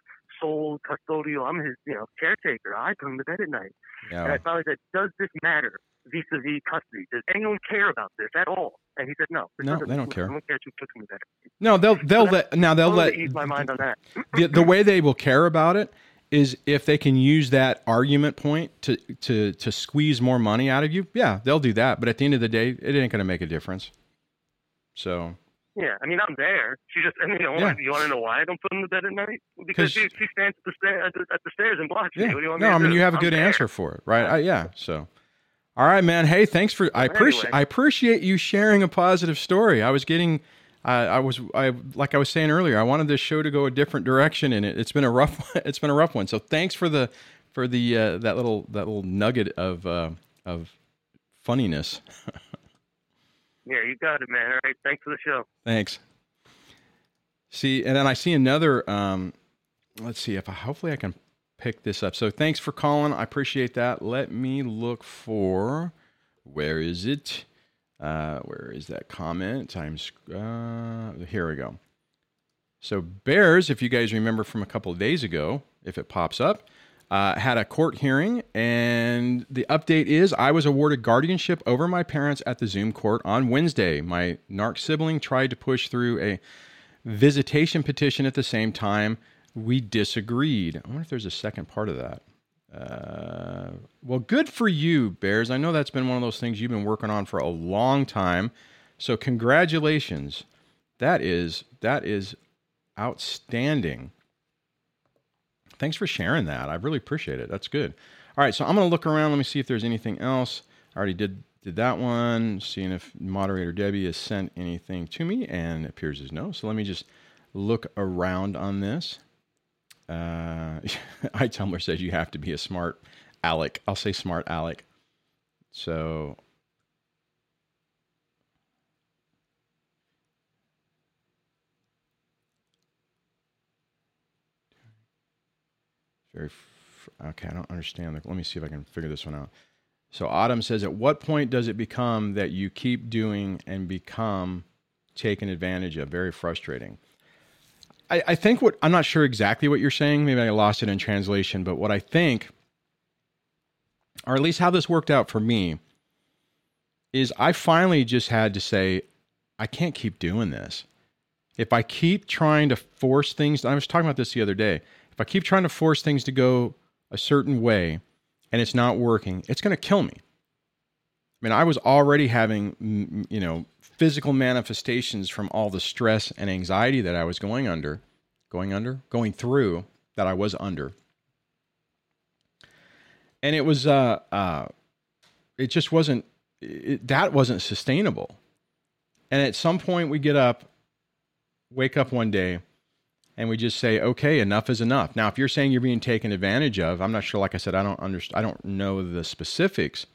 sole custodial. I'm his you know caretaker. I put him to bed at night. Yeah. And I finally said, does this matter? vis-a-vis custody. Does anyone care about this at all? And he said, no. No, they don't care. No one cares who took me better. No, they'll they'll so let now they'll let ease my mind on that. the the way they will care about it is if they can use that argument point to to to squeeze more money out of you. Yeah, they'll do that. But at the end of the day, it ain't going to make a difference. So. Yeah, I mean, I'm there. She just, and you know, yeah. you want to know why I don't put him to bed at night? Because she, she stands at the, sta- at the, at the stairs and blocks yeah. me. What do you want no, I mean, do? you have a I'm good there. answer for it, right? I, yeah, so. All right, man. Hey, thanks for. I appreciate. Anyway. I appreciate you sharing a positive story. I was getting. Uh, I was. I like I was saying earlier. I wanted this show to go a different direction, and it, it's been a rough. It's been a rough one. So thanks for the for the uh, that little that little nugget of uh, of funniness. yeah, you got it, man. All right. Thanks for the show. Thanks. See, and then I see another. Um, let's see if I, hopefully I can pick this up. So thanks for calling. I appreciate that. Let me look for where is it? Uh, where is that comment? Times uh, here we go. So Bears, if you guys remember from a couple of days ago, if it pops up, uh, had a court hearing, and the update is I was awarded guardianship over my parents at the Zoom court on Wednesday. My narc sibling tried to push through a visitation petition at the same time we disagreed. I wonder if there's a second part of that. Uh, well, good for you, Bears. I know that's been one of those things you've been working on for a long time. So congratulations. That is that is outstanding Thanks for sharing that. I really appreciate it. That's good. All right, so I'm going to look around. Let me see if there's anything else. I already did did that one. Seeing if moderator Debbie has sent anything to me, and appears as no. So let me just look around on this. Uh, iTumblr says you have to be a smart Alec. I'll say smart Alec. So very okay. I don't understand. Let me see if I can figure this one out. So Autumn says, at what point does it become that you keep doing and become taken advantage of? Very frustrating. I, I think what I'm not sure exactly what you're saying. Maybe I lost it in translation, but what I think, or at least how this worked out for me, is I finally just had to say, I can't keep doing this. If I keep trying to force things, I was talking about this the other day. If I keep trying to force things to go a certain way, and it's not working, it's going to kill me. I mean, I was already having, you know, physical manifestations from all the stress and anxiety that I was going under, going under, going through that I was under. And it was, uh, uh, it just wasn't, it, that wasn't sustainable. And at some point, we get up, wake up one day, and we just say, okay, enough is enough. Now, if you're saying you're being taken advantage of, I'm not sure. Like I said, I don't understand. I don't know the specifics.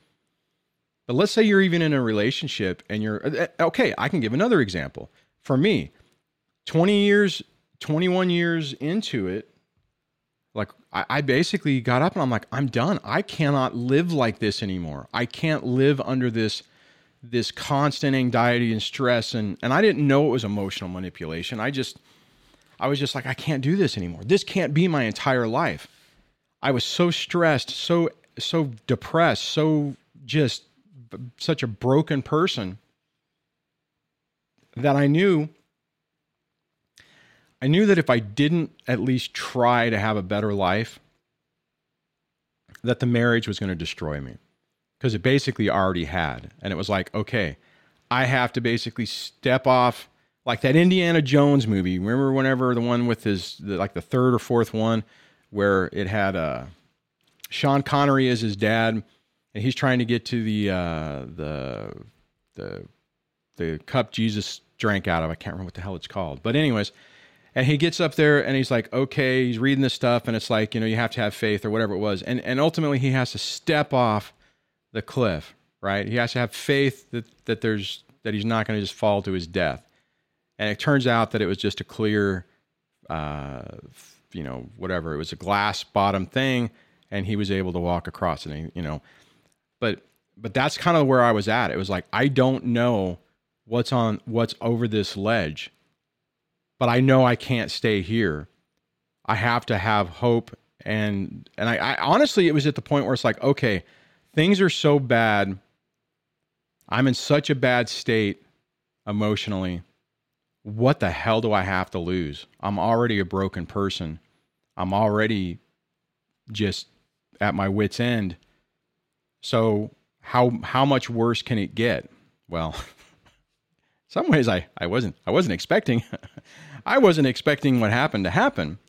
But let's say you're even in a relationship and you're uh, uh, okay. I can give another example. For me, 20 years, 21 years into it, like I, I basically got up and I'm like, I'm done. I cannot live like this anymore. I can't live under this this constant anxiety and stress and and I didn't know it was emotional manipulation. I just I was just like, I can't do this anymore. This can't be my entire life. I was so stressed, so so depressed, so just such a broken person that I knew I knew that if I didn't at least try to have a better life, that the marriage was going to destroy me because it basically already had. And it was like, okay, I have to basically step off like that Indiana Jones movie. Remember whenever the one with his the, like the third or fourth one where it had uh, Sean Connery as his dad, and he's trying to get to the uh, the the the cup Jesus drank out of. I can't remember what the hell it's called, but anyways. And he gets up there and he's like, okay, he's reading this stuff, and it's like, you know, you have to have faith or whatever it was. And and ultimately he has to step off the cliff, right? He has to have faith that, that there's that he's not going to just fall to his death and it turns out that it was just a clear, uh, you know, whatever. It was a glass bottom thing, and he was able to walk across it. You know, but but that's kind of where I was at. It was like I don't know what's on what's over this ledge, but I know I can't stay here. I have to have hope, and and I, I honestly, it was at the point where it's like, okay, things are so bad. I'm in such a bad state emotionally what the hell do I have to lose? I'm already a broken person. I'm already just at my wits end. So how how much worse can it get? Well, some ways I, I wasn't I wasn't expecting I wasn't expecting what happened to happen.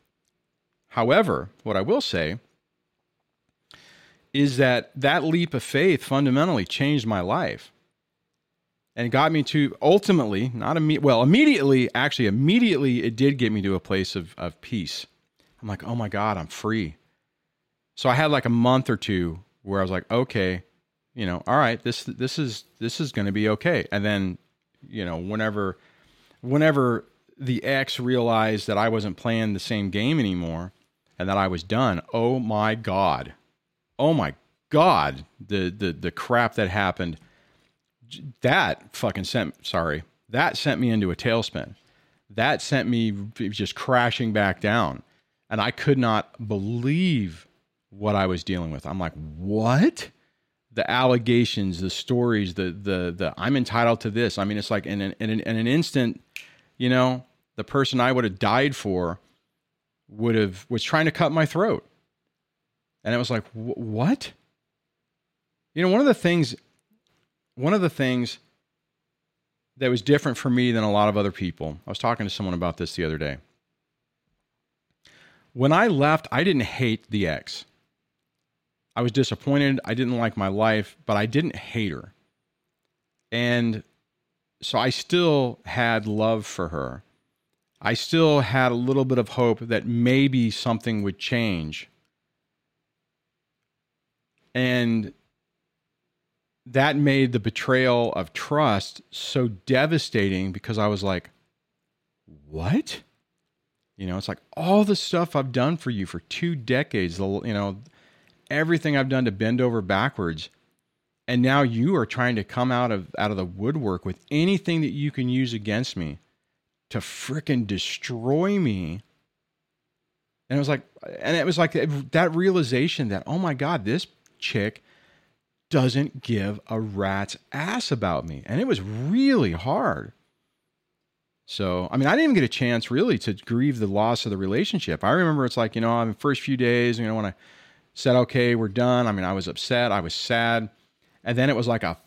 However, what I will say is that that leap of faith fundamentally changed my life and got me to ultimately not imme- well immediately actually immediately it did get me to a place of, of peace. I'm like oh my god i'm free. So i had like a month or two where i was like okay you know all right this this is this is going to be okay. And then you know whenever whenever the ex realized that i wasn't playing the same game anymore and that i was done oh my god. Oh my god the the the crap that happened that fucking sent sorry that sent me into a tailspin. That sent me just crashing back down. And i could not believe what i was dealing with. I'm like what? The allegations the stories the the the i'm entitled to this. I mean it's like in an, in an, in an instant you know the person i would have died for would have was trying to cut my throat. And it was like what? You know one of the things one of the things that was different for me than a lot of other people, I was talking to someone about this the other day. when I left, I didn't hate the ex. I was disappointed. I didn't like my life, but I didn't hate her. And so I still had love for her. I still had a little bit of hope that maybe something would change. And that made the betrayal of trust so devastating because I was like, what? You know, it's like all the stuff I've done for you for two decades, you know, everything I've done to bend over backwards. And now you are trying to come out of out of the woodwork with anything that you can use against me to fricking destroy me. And it was like, and it was like that realization that, oh my God, this chick doesn't give a rat's ass about me. And it was really hard. So, I mean, I didn't even get a chance really to grieve the loss of the relationship. I remember it's like, you know, in the first few days, you know, when I said, okay, we're done. I mean, I was upset, I was sad. And then it was like a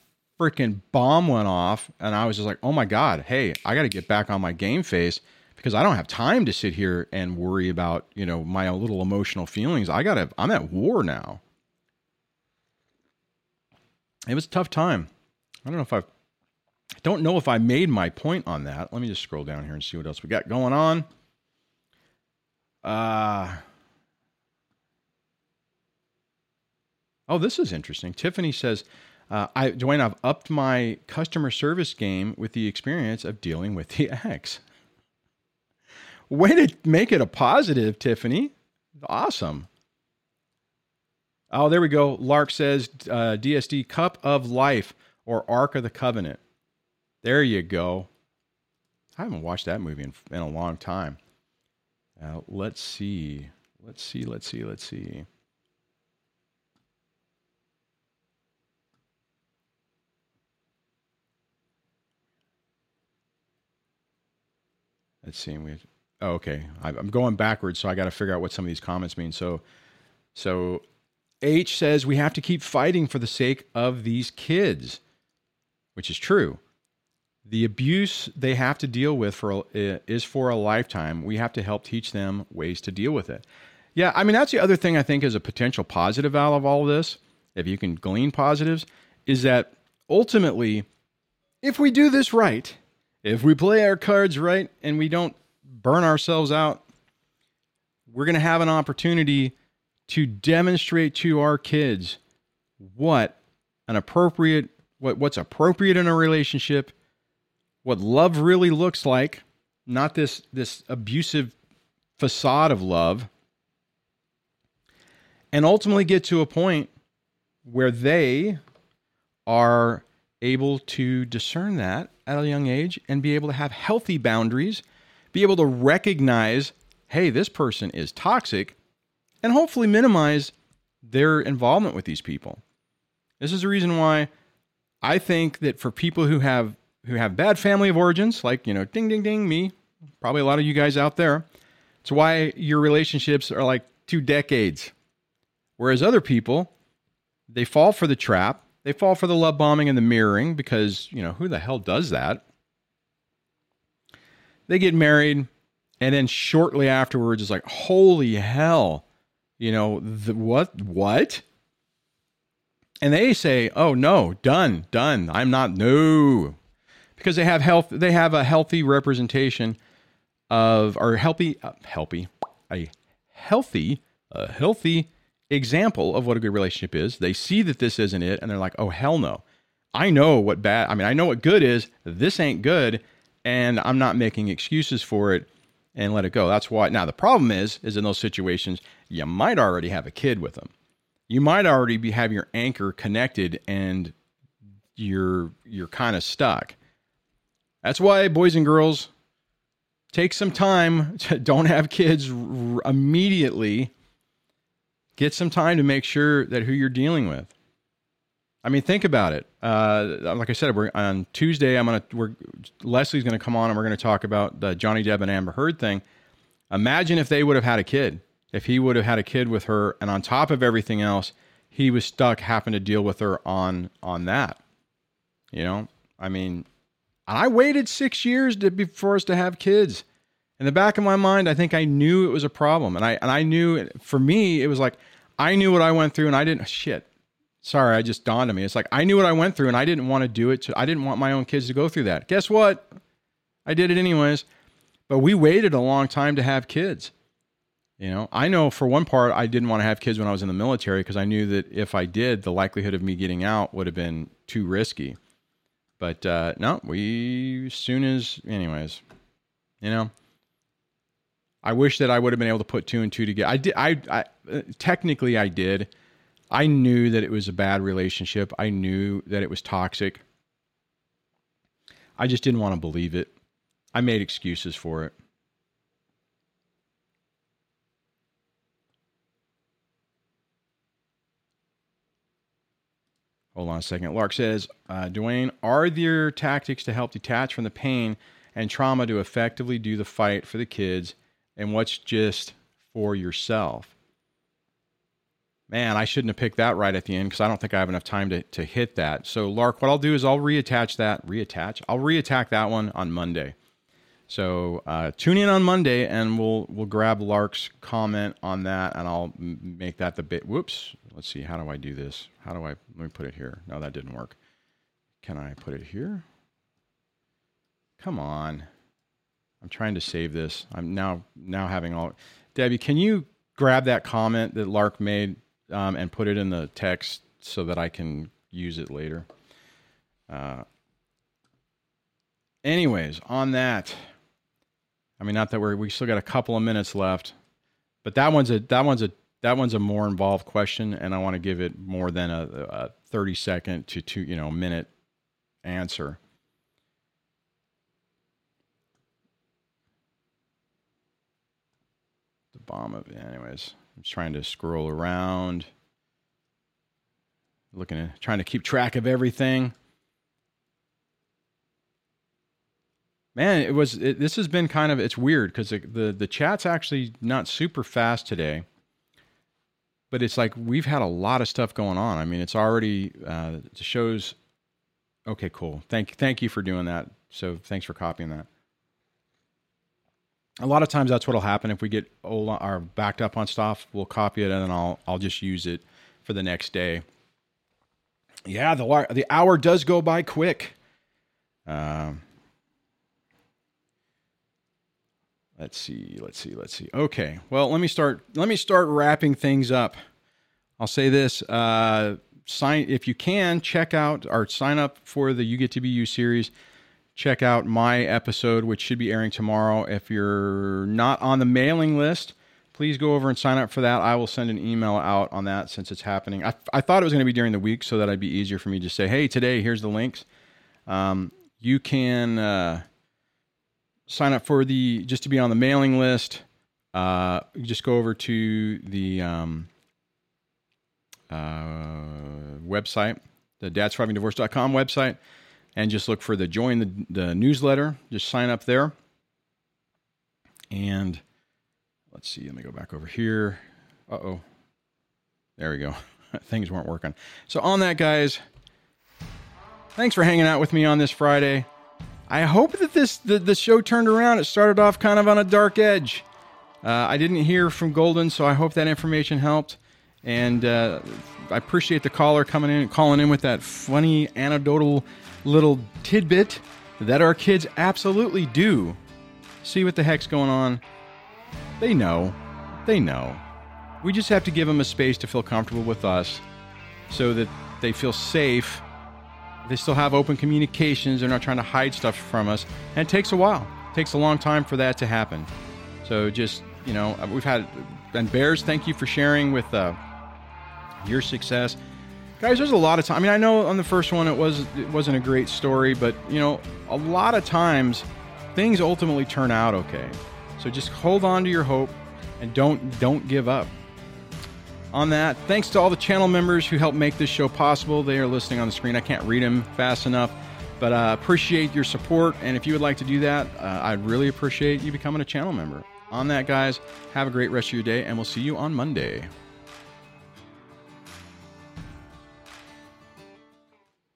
freaking bomb went off. And I was just like, oh my God, hey, I got to get back on my game face because I don't have time to sit here and worry about, you know, my little emotional feelings. I got to, I'm at war now it was a tough time. I don't know if I've, I don't know if I made my point on that. Let me just scroll down here and see what else we got going on. Uh, oh, this is interesting. Tiffany says, uh, I, Dwayne, I've upped my customer service game with the experience of dealing with the ex. Way to make it a positive, Tiffany. Awesome. Oh, there we go. Lark says uh, DSD Cup of Life or Ark of the Covenant. There you go. I haven't watched that movie in, in a long time. Uh, let's see. Let's see. Let's see. Let's see. Let's see. We. Oh, okay. I'm going backwards, so I got to figure out what some of these comments mean. So, so H says we have to keep fighting for the sake of these kids, which is true. The abuse they have to deal with for is for a lifetime. We have to help teach them ways to deal with it. Yeah, I mean that's the other thing I think is a potential positive out of all of this. If you can glean positives, is that ultimately, if we do this right, if we play our cards right, and we don't burn ourselves out, we're going to have an opportunity to demonstrate to our kids what an appropriate what what's appropriate in a relationship, what love really looks like, not this this abusive facade of love. And ultimately get to a point where they are able to discern that at a young age and be able to have healthy boundaries, be able to recognize, hey, this person is toxic and hopefully minimize their involvement with these people. This is the reason why I think that for people who have who have bad family of origins, like you know, ding ding ding, me, probably a lot of you guys out there, it's why your relationships are like two decades. Whereas other people, they fall for the trap, they fall for the love bombing and the mirroring because you know who the hell does that? They get married, and then shortly afterwards, it's like, holy hell, you know, the, what? What? And they say, "Oh no, done, done. I'm not no," because they have health. They have a healthy representation of or healthy, uh, healthy, a healthy, a healthy example of what a good relationship is. They see that this isn't it, and they're like, "Oh hell no." I know what bad. I mean, I know what good is. This ain't good, and I'm not making excuses for it and let it go. That's why. Now the problem is, is in those situations, you might already have a kid with them. You might already be have your anchor connected, and you're you're kind of stuck. That's why boys and girls take some time. To, don't have kids r- immediately. Get some time to make sure that who you're dealing with. I mean, think about it. Uh, like I said, we're on Tuesday. I'm gonna. We're Leslie's gonna come on, and we're gonna talk about the Johnny Depp and Amber Heard thing. Imagine if they would have had a kid if he would have had a kid with her and on top of everything else he was stuck having to deal with her on on that you know i mean i waited six years to be for us to have kids In the back of my mind, I think I knew it was a problem, and I and I knew for me it was like I knew what I went through, and I didn't shit. Sorry, I just dawned on me. It's like I knew what I went through, and I didn't want to do it. To, I didn't want my own kids to go through that. Guess what? I did it anyways. But we waited a long time to have kids. You know, I know for one part, I didn't want to have kids when I was in the military because I knew that if I did, the likelihood of me getting out would have been too risky. But uh, no, we, soon as, anyways, you know, I wish that I would have been able to put two and two together. I did, I, I technically, I did. I knew that it was a bad relationship. I knew that it was toxic. I just didn't want to believe it. I made excuses for it. Hold on a second. Lark says, uh, Dwayne, are there tactics to help detach from the pain and trauma to effectively do the fight for the kids? And what's just for yourself? Man, I shouldn't have picked that right at the end because I don't think I have enough time to, to hit that. So, Lark, what I'll do is I'll reattach that. Reattach? I'll reattack that one on Monday. So uh, tune in on Monday, and we'll we'll grab Lark's comment on that, and I'll make that the bit. Whoops. Let's see. How do I do this? How do I? Let me put it here. No, that didn't work. Can I put it here? Come on. I'm trying to save this. I'm now now having all. Debbie, can you grab that comment that Lark made um, and put it in the text so that I can use it later? Uh, anyways, on that. I mean, not that we're we still got a couple of minutes left, but that one's a that one's a that one's a more involved question, and I want to give it more than a, a thirty second to two you know minute answer. The bomb of anyways. I'm trying to scroll around, looking at trying to keep track of everything. man it was it, this has been kind of it's weird because the the chat's actually not super fast today. But it's like we've had a lot of stuff going on. I mean it's already uh the shows okay cool. Thank you, thank you for doing that. So thanks for copying that a lot of times that's what'll happen if we get old or backed up on stuff we'll copy it and then i'll i'll just use it for the next day yeah the the hour does go by quick um Let's see, let's see, let's see. Okay, well, let me start. Let me start wrapping things up. I'll say this: uh, sign if you can check out or sign up for the You Get to Be You series. Check out my episode, which should be airing tomorrow. If you're not on the mailing list, please go over and sign up for that. I will send an email out on that since it's happening. I, I thought it was going to be during the week so that I'd be easier for me to say, hey, today, here's the links. Um, you can. Uh, sign up for the just to be on the mailing list. Uh, just go over to the um, uh, website, the dadsurvivingdivorce.com website, and just look for the join the, the newsletter. Just sign up there. And let's see, let me go back over here. Uh oh. There we go. Things weren't working. So, on that, guys, thanks for hanging out with me on this Friday. I hope that this the, the show turned around. It started off kind of on a dark edge. Uh, I didn't hear from Golden, so I hope that information helped. And uh, I appreciate the caller coming in, calling in with that funny anecdotal little tidbit that our kids absolutely do see what the heck's going on. They know. They know. We just have to give them a space to feel comfortable with us so that they feel safe they still have open communications. They're not trying to hide stuff from us. And it takes a while. It takes a long time for that to happen. So just, you know, we've had, and Bears, thank you for sharing with uh, your success. Guys, there's a lot of time. I mean, I know on the first one it was it wasn't a great story, but you know, a lot of times things ultimately turn out okay. So just hold on to your hope and don't don't give up on that. Thanks to all the channel members who helped make this show possible. They are listening on the screen. I can't read them fast enough, but uh, appreciate your support. And if you would like to do that, uh, I'd really appreciate you becoming a channel member. On that, guys, have a great rest of your day, and we'll see you on Monday.